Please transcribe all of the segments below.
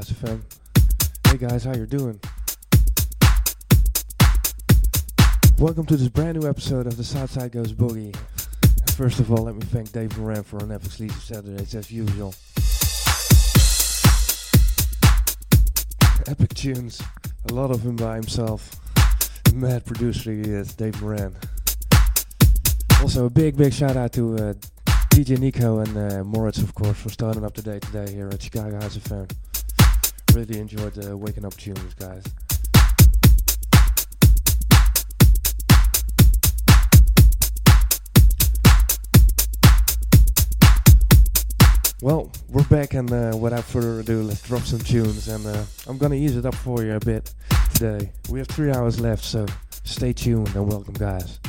House FM. Hey guys, how you doing? Welcome to this brand new episode of the Southside Goes Boogie. First of all, let me thank Dave Moran for an exclusive Saturdays as usual. Epic tunes, a lot of them by himself. Mad producer he is, Dave Moran. Also, a big, big shout out to uh, DJ Nico and uh, Moritz, of course, for starting up the day today here at Chicago House FM. Really enjoyed the waking up tunes, guys. Well, we're back, and uh, without further ado, let's drop some tunes. And uh, I'm gonna ease it up for you a bit today. We have three hours left, so stay tuned and welcome, guys.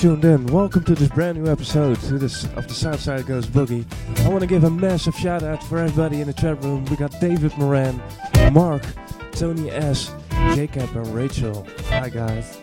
Tuned in. Welcome to this brand new episode to this of the Southside Goes Boogie. I want to give a massive shout out for everybody in the chat room. We got David Moran, Mark, Tony S, Jacob, and Rachel. Hi guys.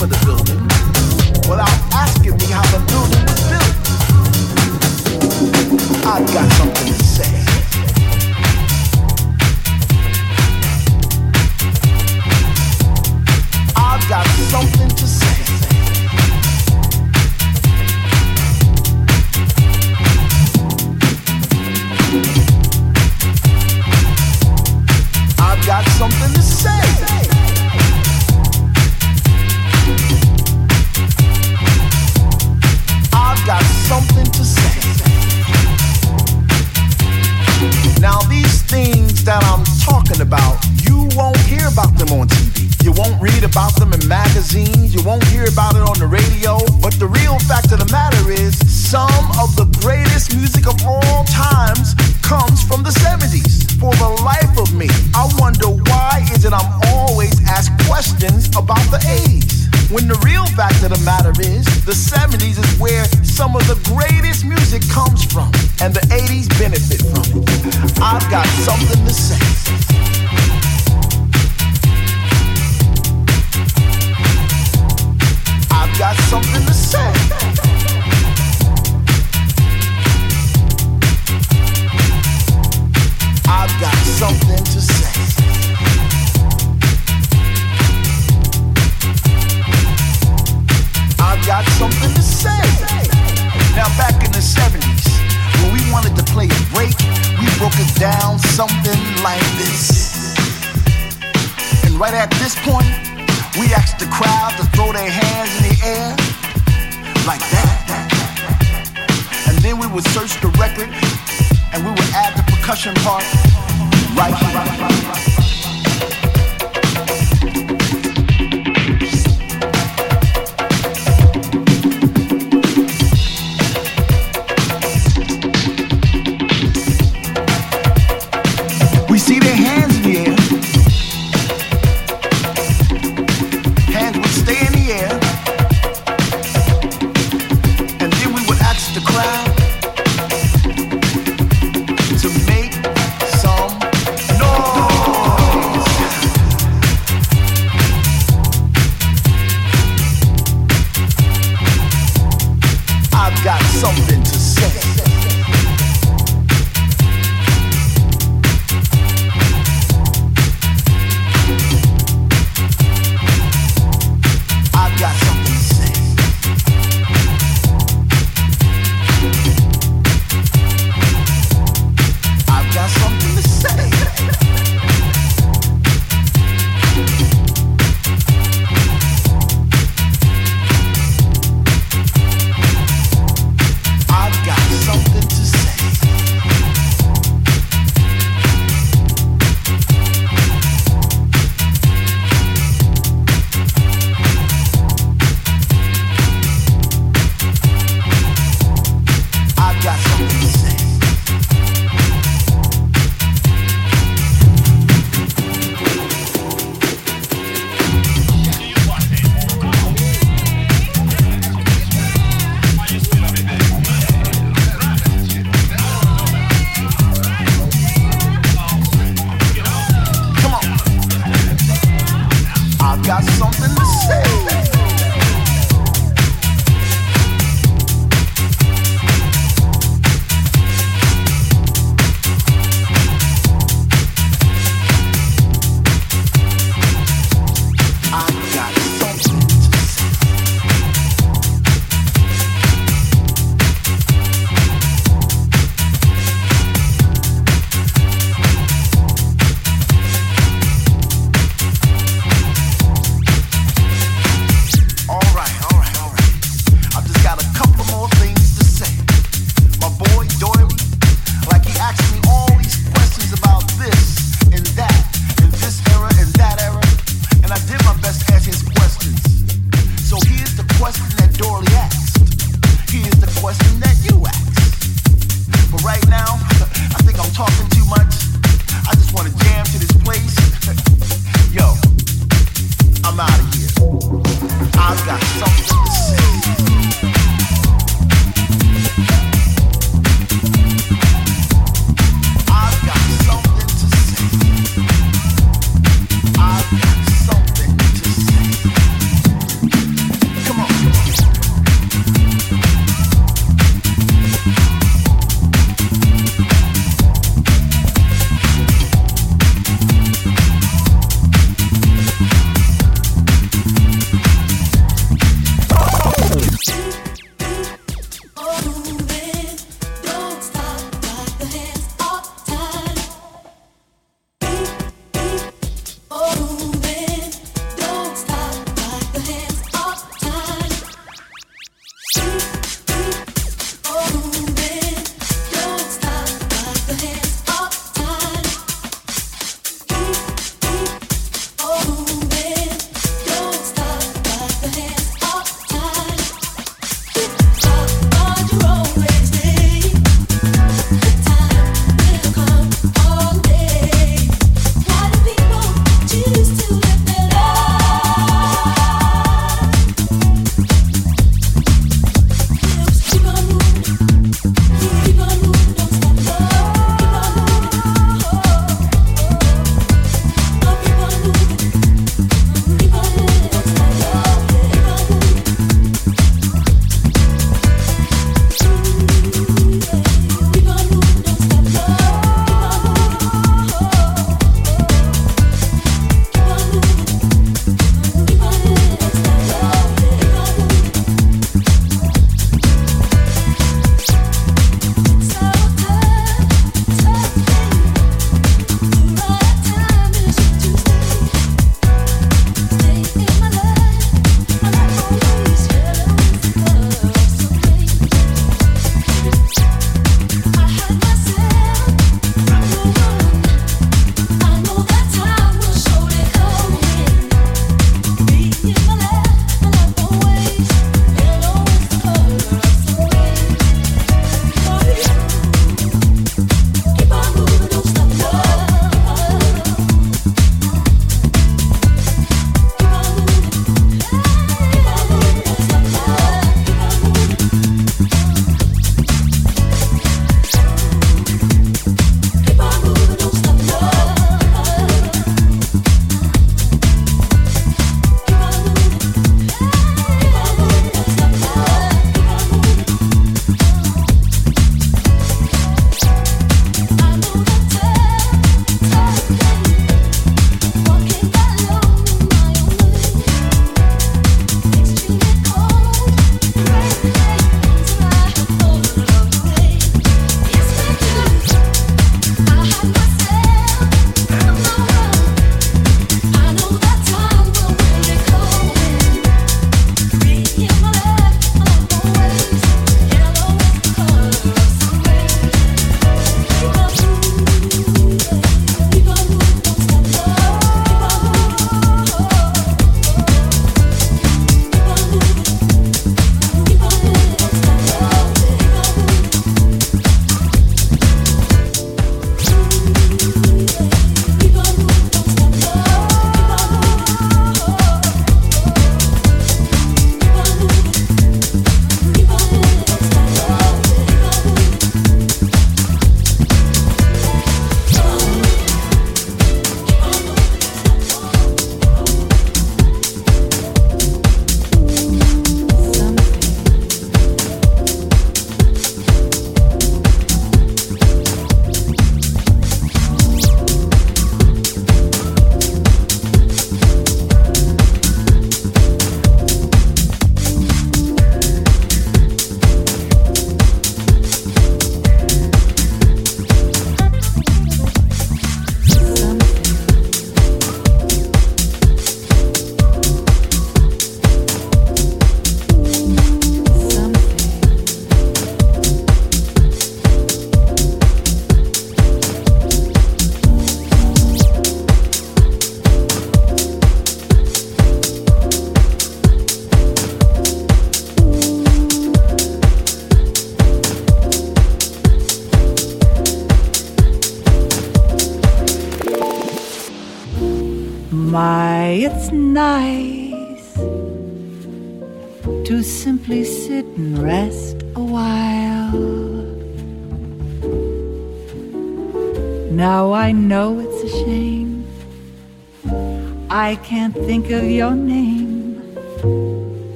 I'm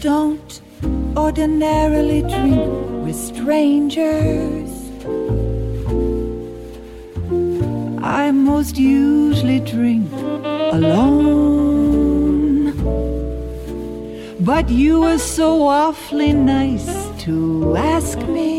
don't ordinarily drink with strangers. I most usually drink alone. But you were so awfully nice to ask me.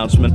Announcement.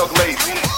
Chuck late.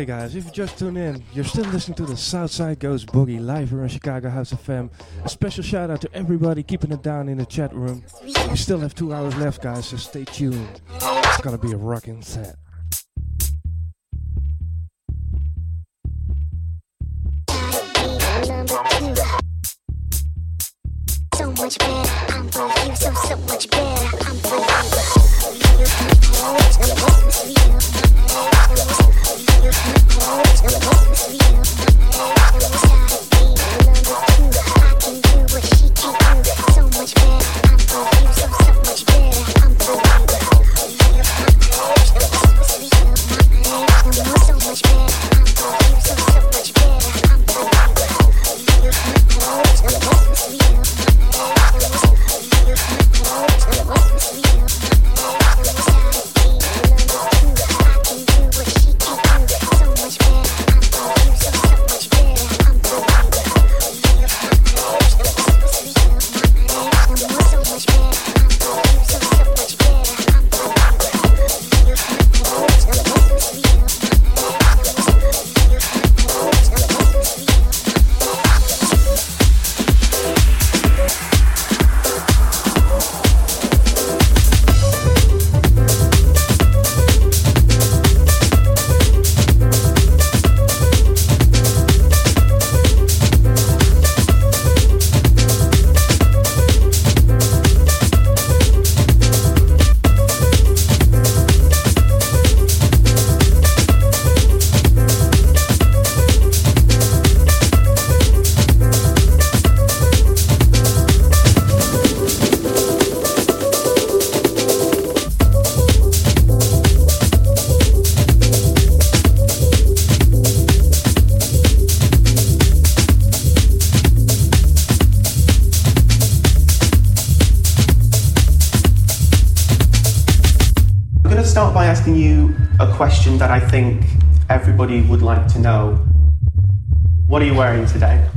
Okay, guys, if you just tuned in, you're still listening to the Southside Goes Boogie live here Chicago House FM. A special shout out to everybody keeping it down in the chat room. We still have two hours left, guys, so stay tuned. It's gonna be a rocking set. So much better, I'm for you, so so much better, I'm for you. Oh, it's gonna go, baby. that I think everybody would like to know. What are you wearing today?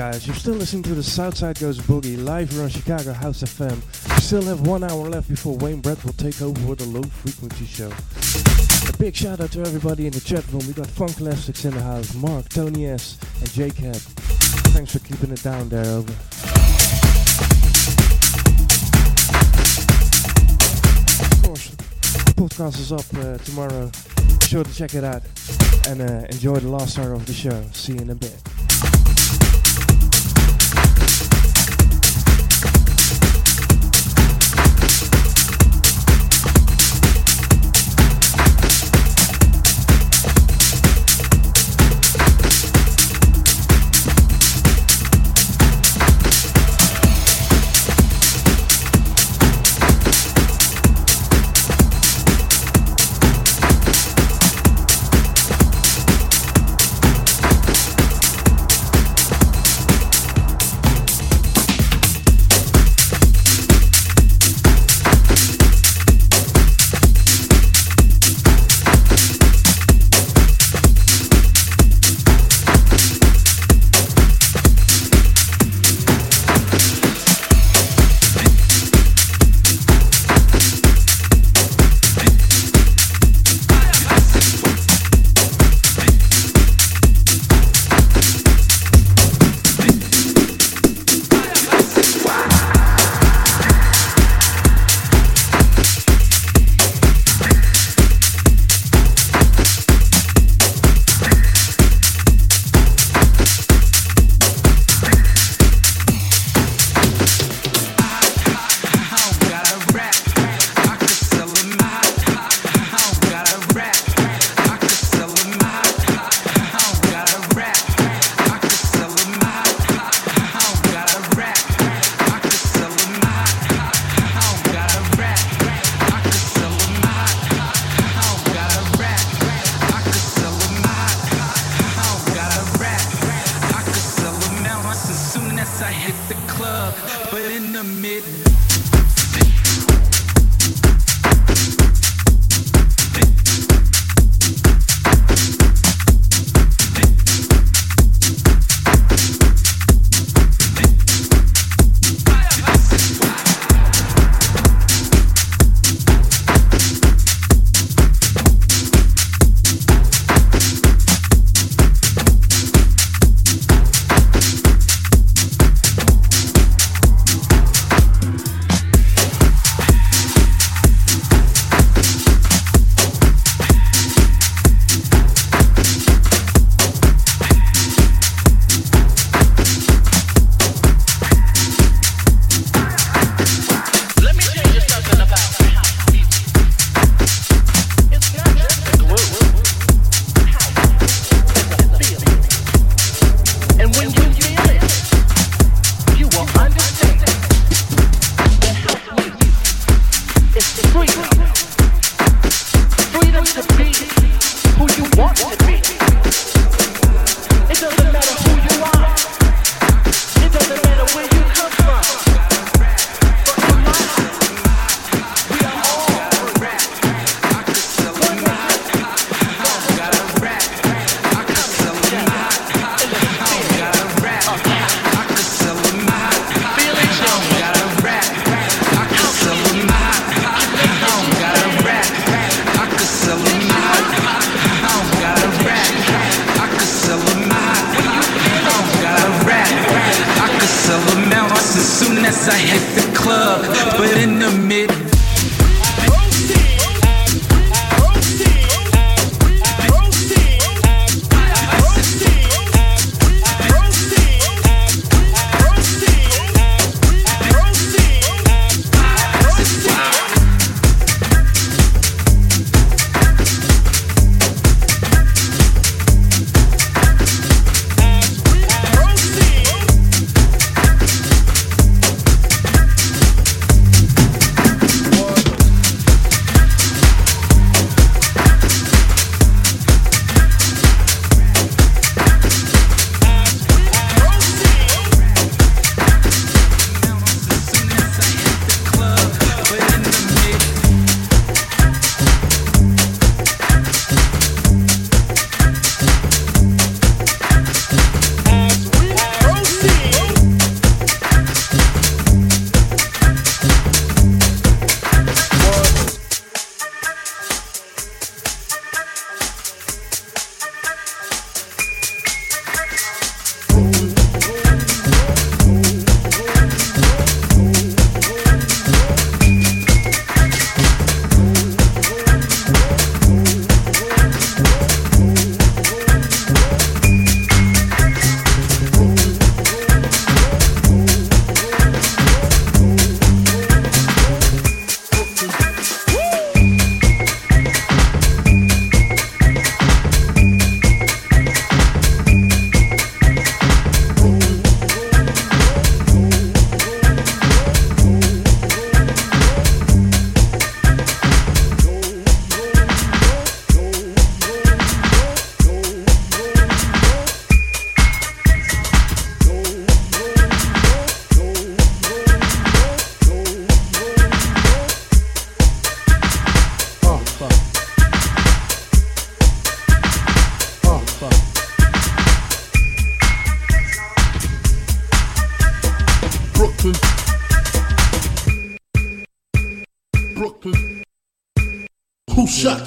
Guys, you're still listening to the Southside Goes Boogie live here on Chicago House FM. We still have one hour left before Wayne Brett will take over with the low frequency show. A big shout out to everybody in the chat room. We got Funk Classics in the house, Mark, Tony S, and J-Cab. Thanks for keeping it down there, over. Of course, the podcast is up uh, tomorrow. Be sure to check it out and uh, enjoy the last hour of the show. See you in a bit.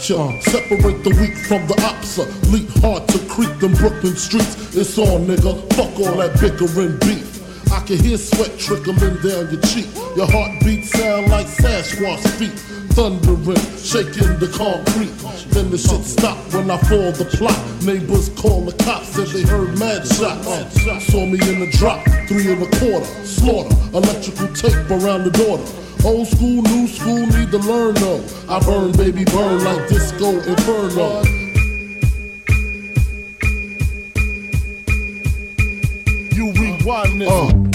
Ya. Separate the weak from the opsa. Leap hard to creep them Brooklyn streets. It's on, nigga. Fuck all that bickering beef. I can hear sweat trickling down your cheek. Your heartbeat sound like Sasquatch feet. Thundering, shaking the concrete. Then the shit stop when I fall the plot. Neighbors call the cops, said they heard mad shots. Saw me in the drop, three and a quarter. Slaughter, electrical tape around the daughter. Old school, new school, need to learn though. I burn, baby, burn like disco inferno. You rewind this.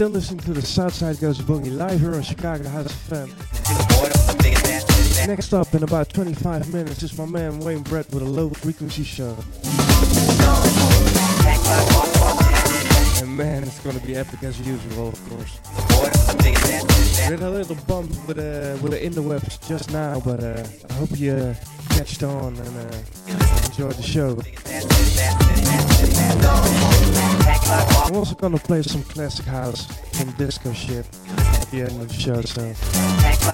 Still listening to the Southside Goes Boogie live here on Chicago House FM. Next up, in about 25 minutes, is my man Wayne Brett with a low frequency show. And man, it's gonna be epic as usual, of course. Had a little bump with uh, with the interwebs just now, but uh, I hope you uh, catched on and uh, enjoyed the show. I'm also gonna play some classic house, some disco shit at the end of the show, so.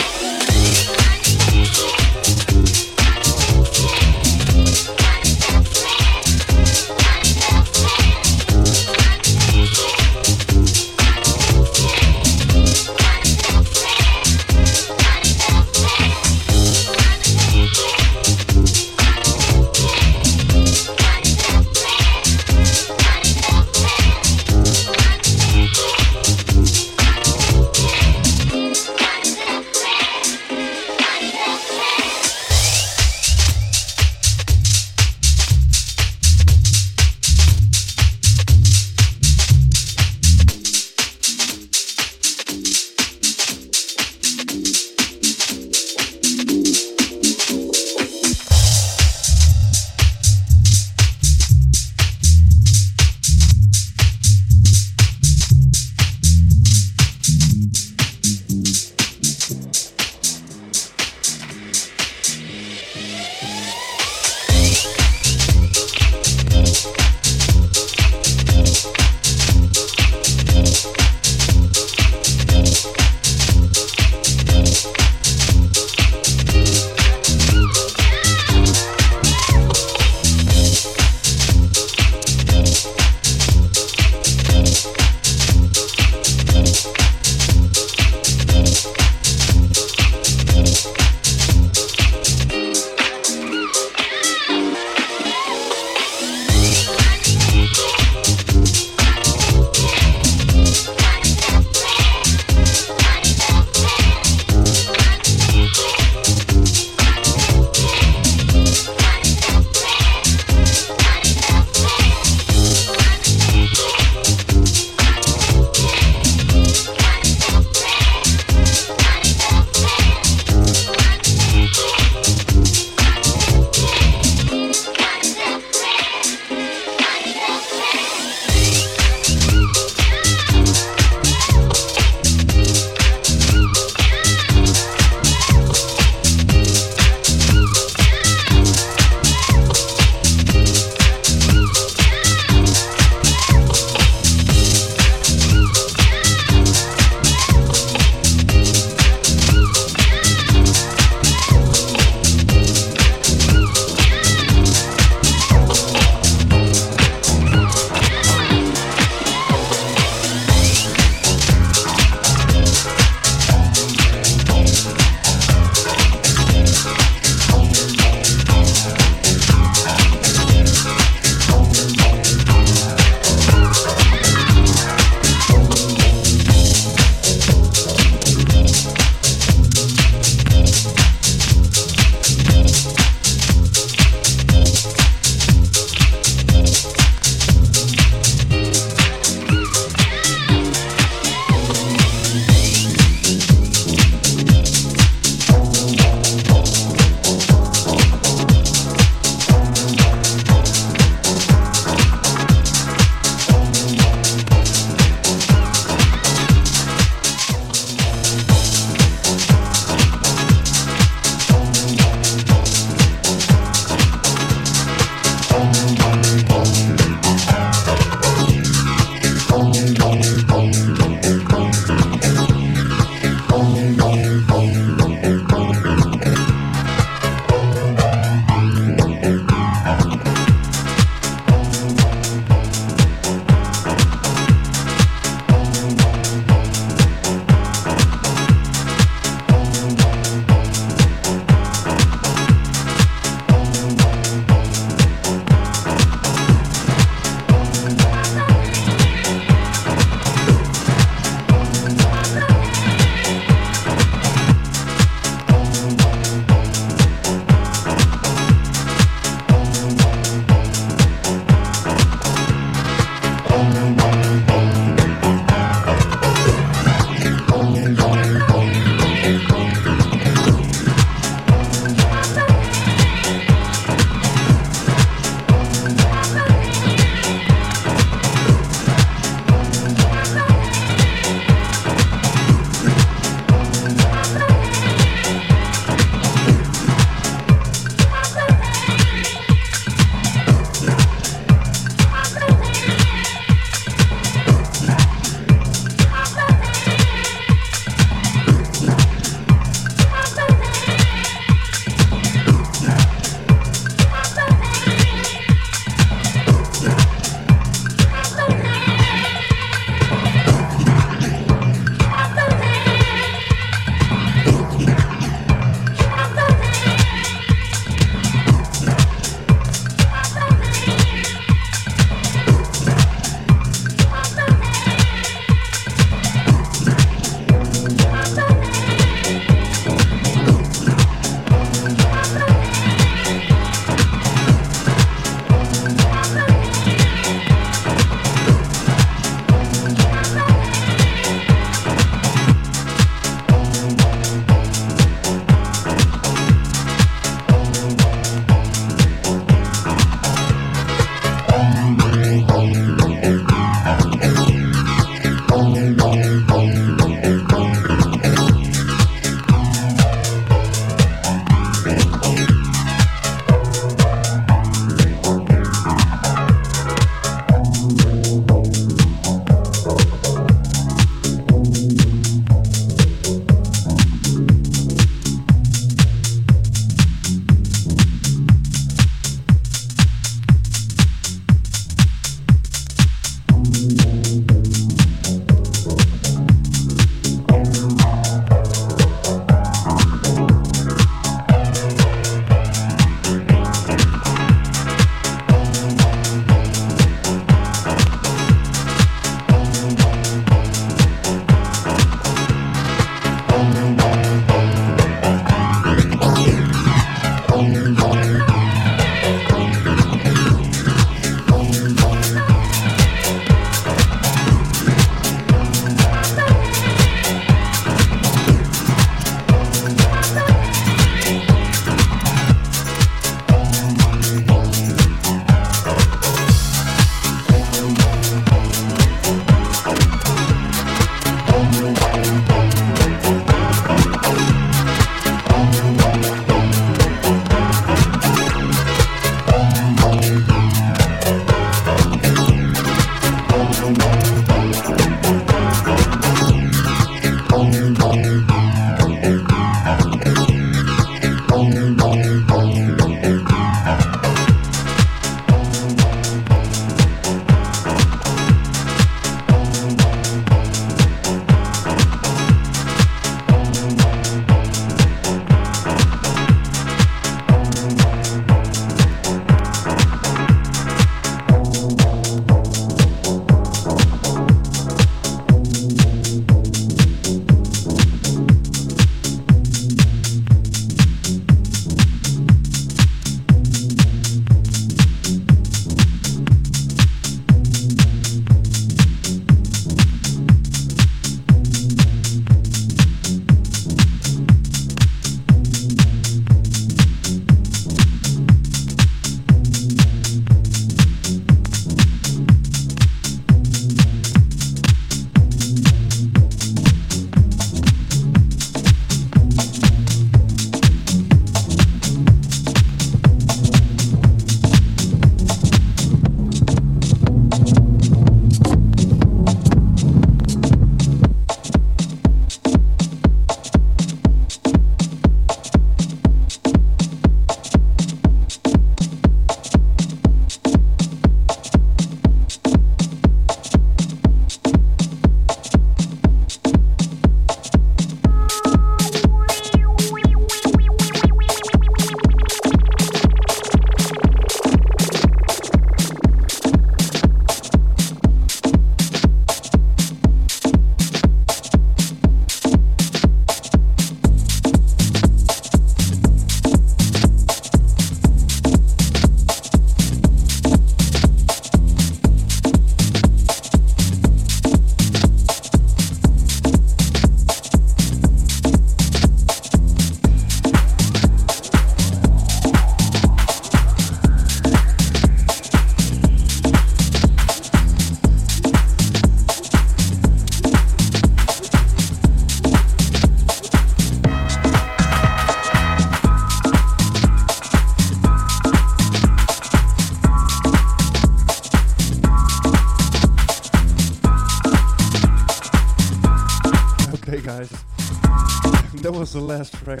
The last track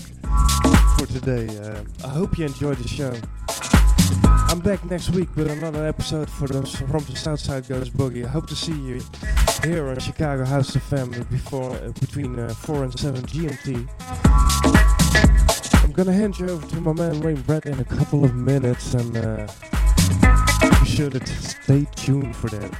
for today. Uh, I hope you enjoyed the show. I'm back next week with another episode for From the Southside Goes Boogie. I hope to see you here on Chicago House FM before uh, between uh, 4 and 7 GMT. I'm gonna hand you over to my man Wayne Brett in a couple of minutes and uh, be sure to stay tuned for that.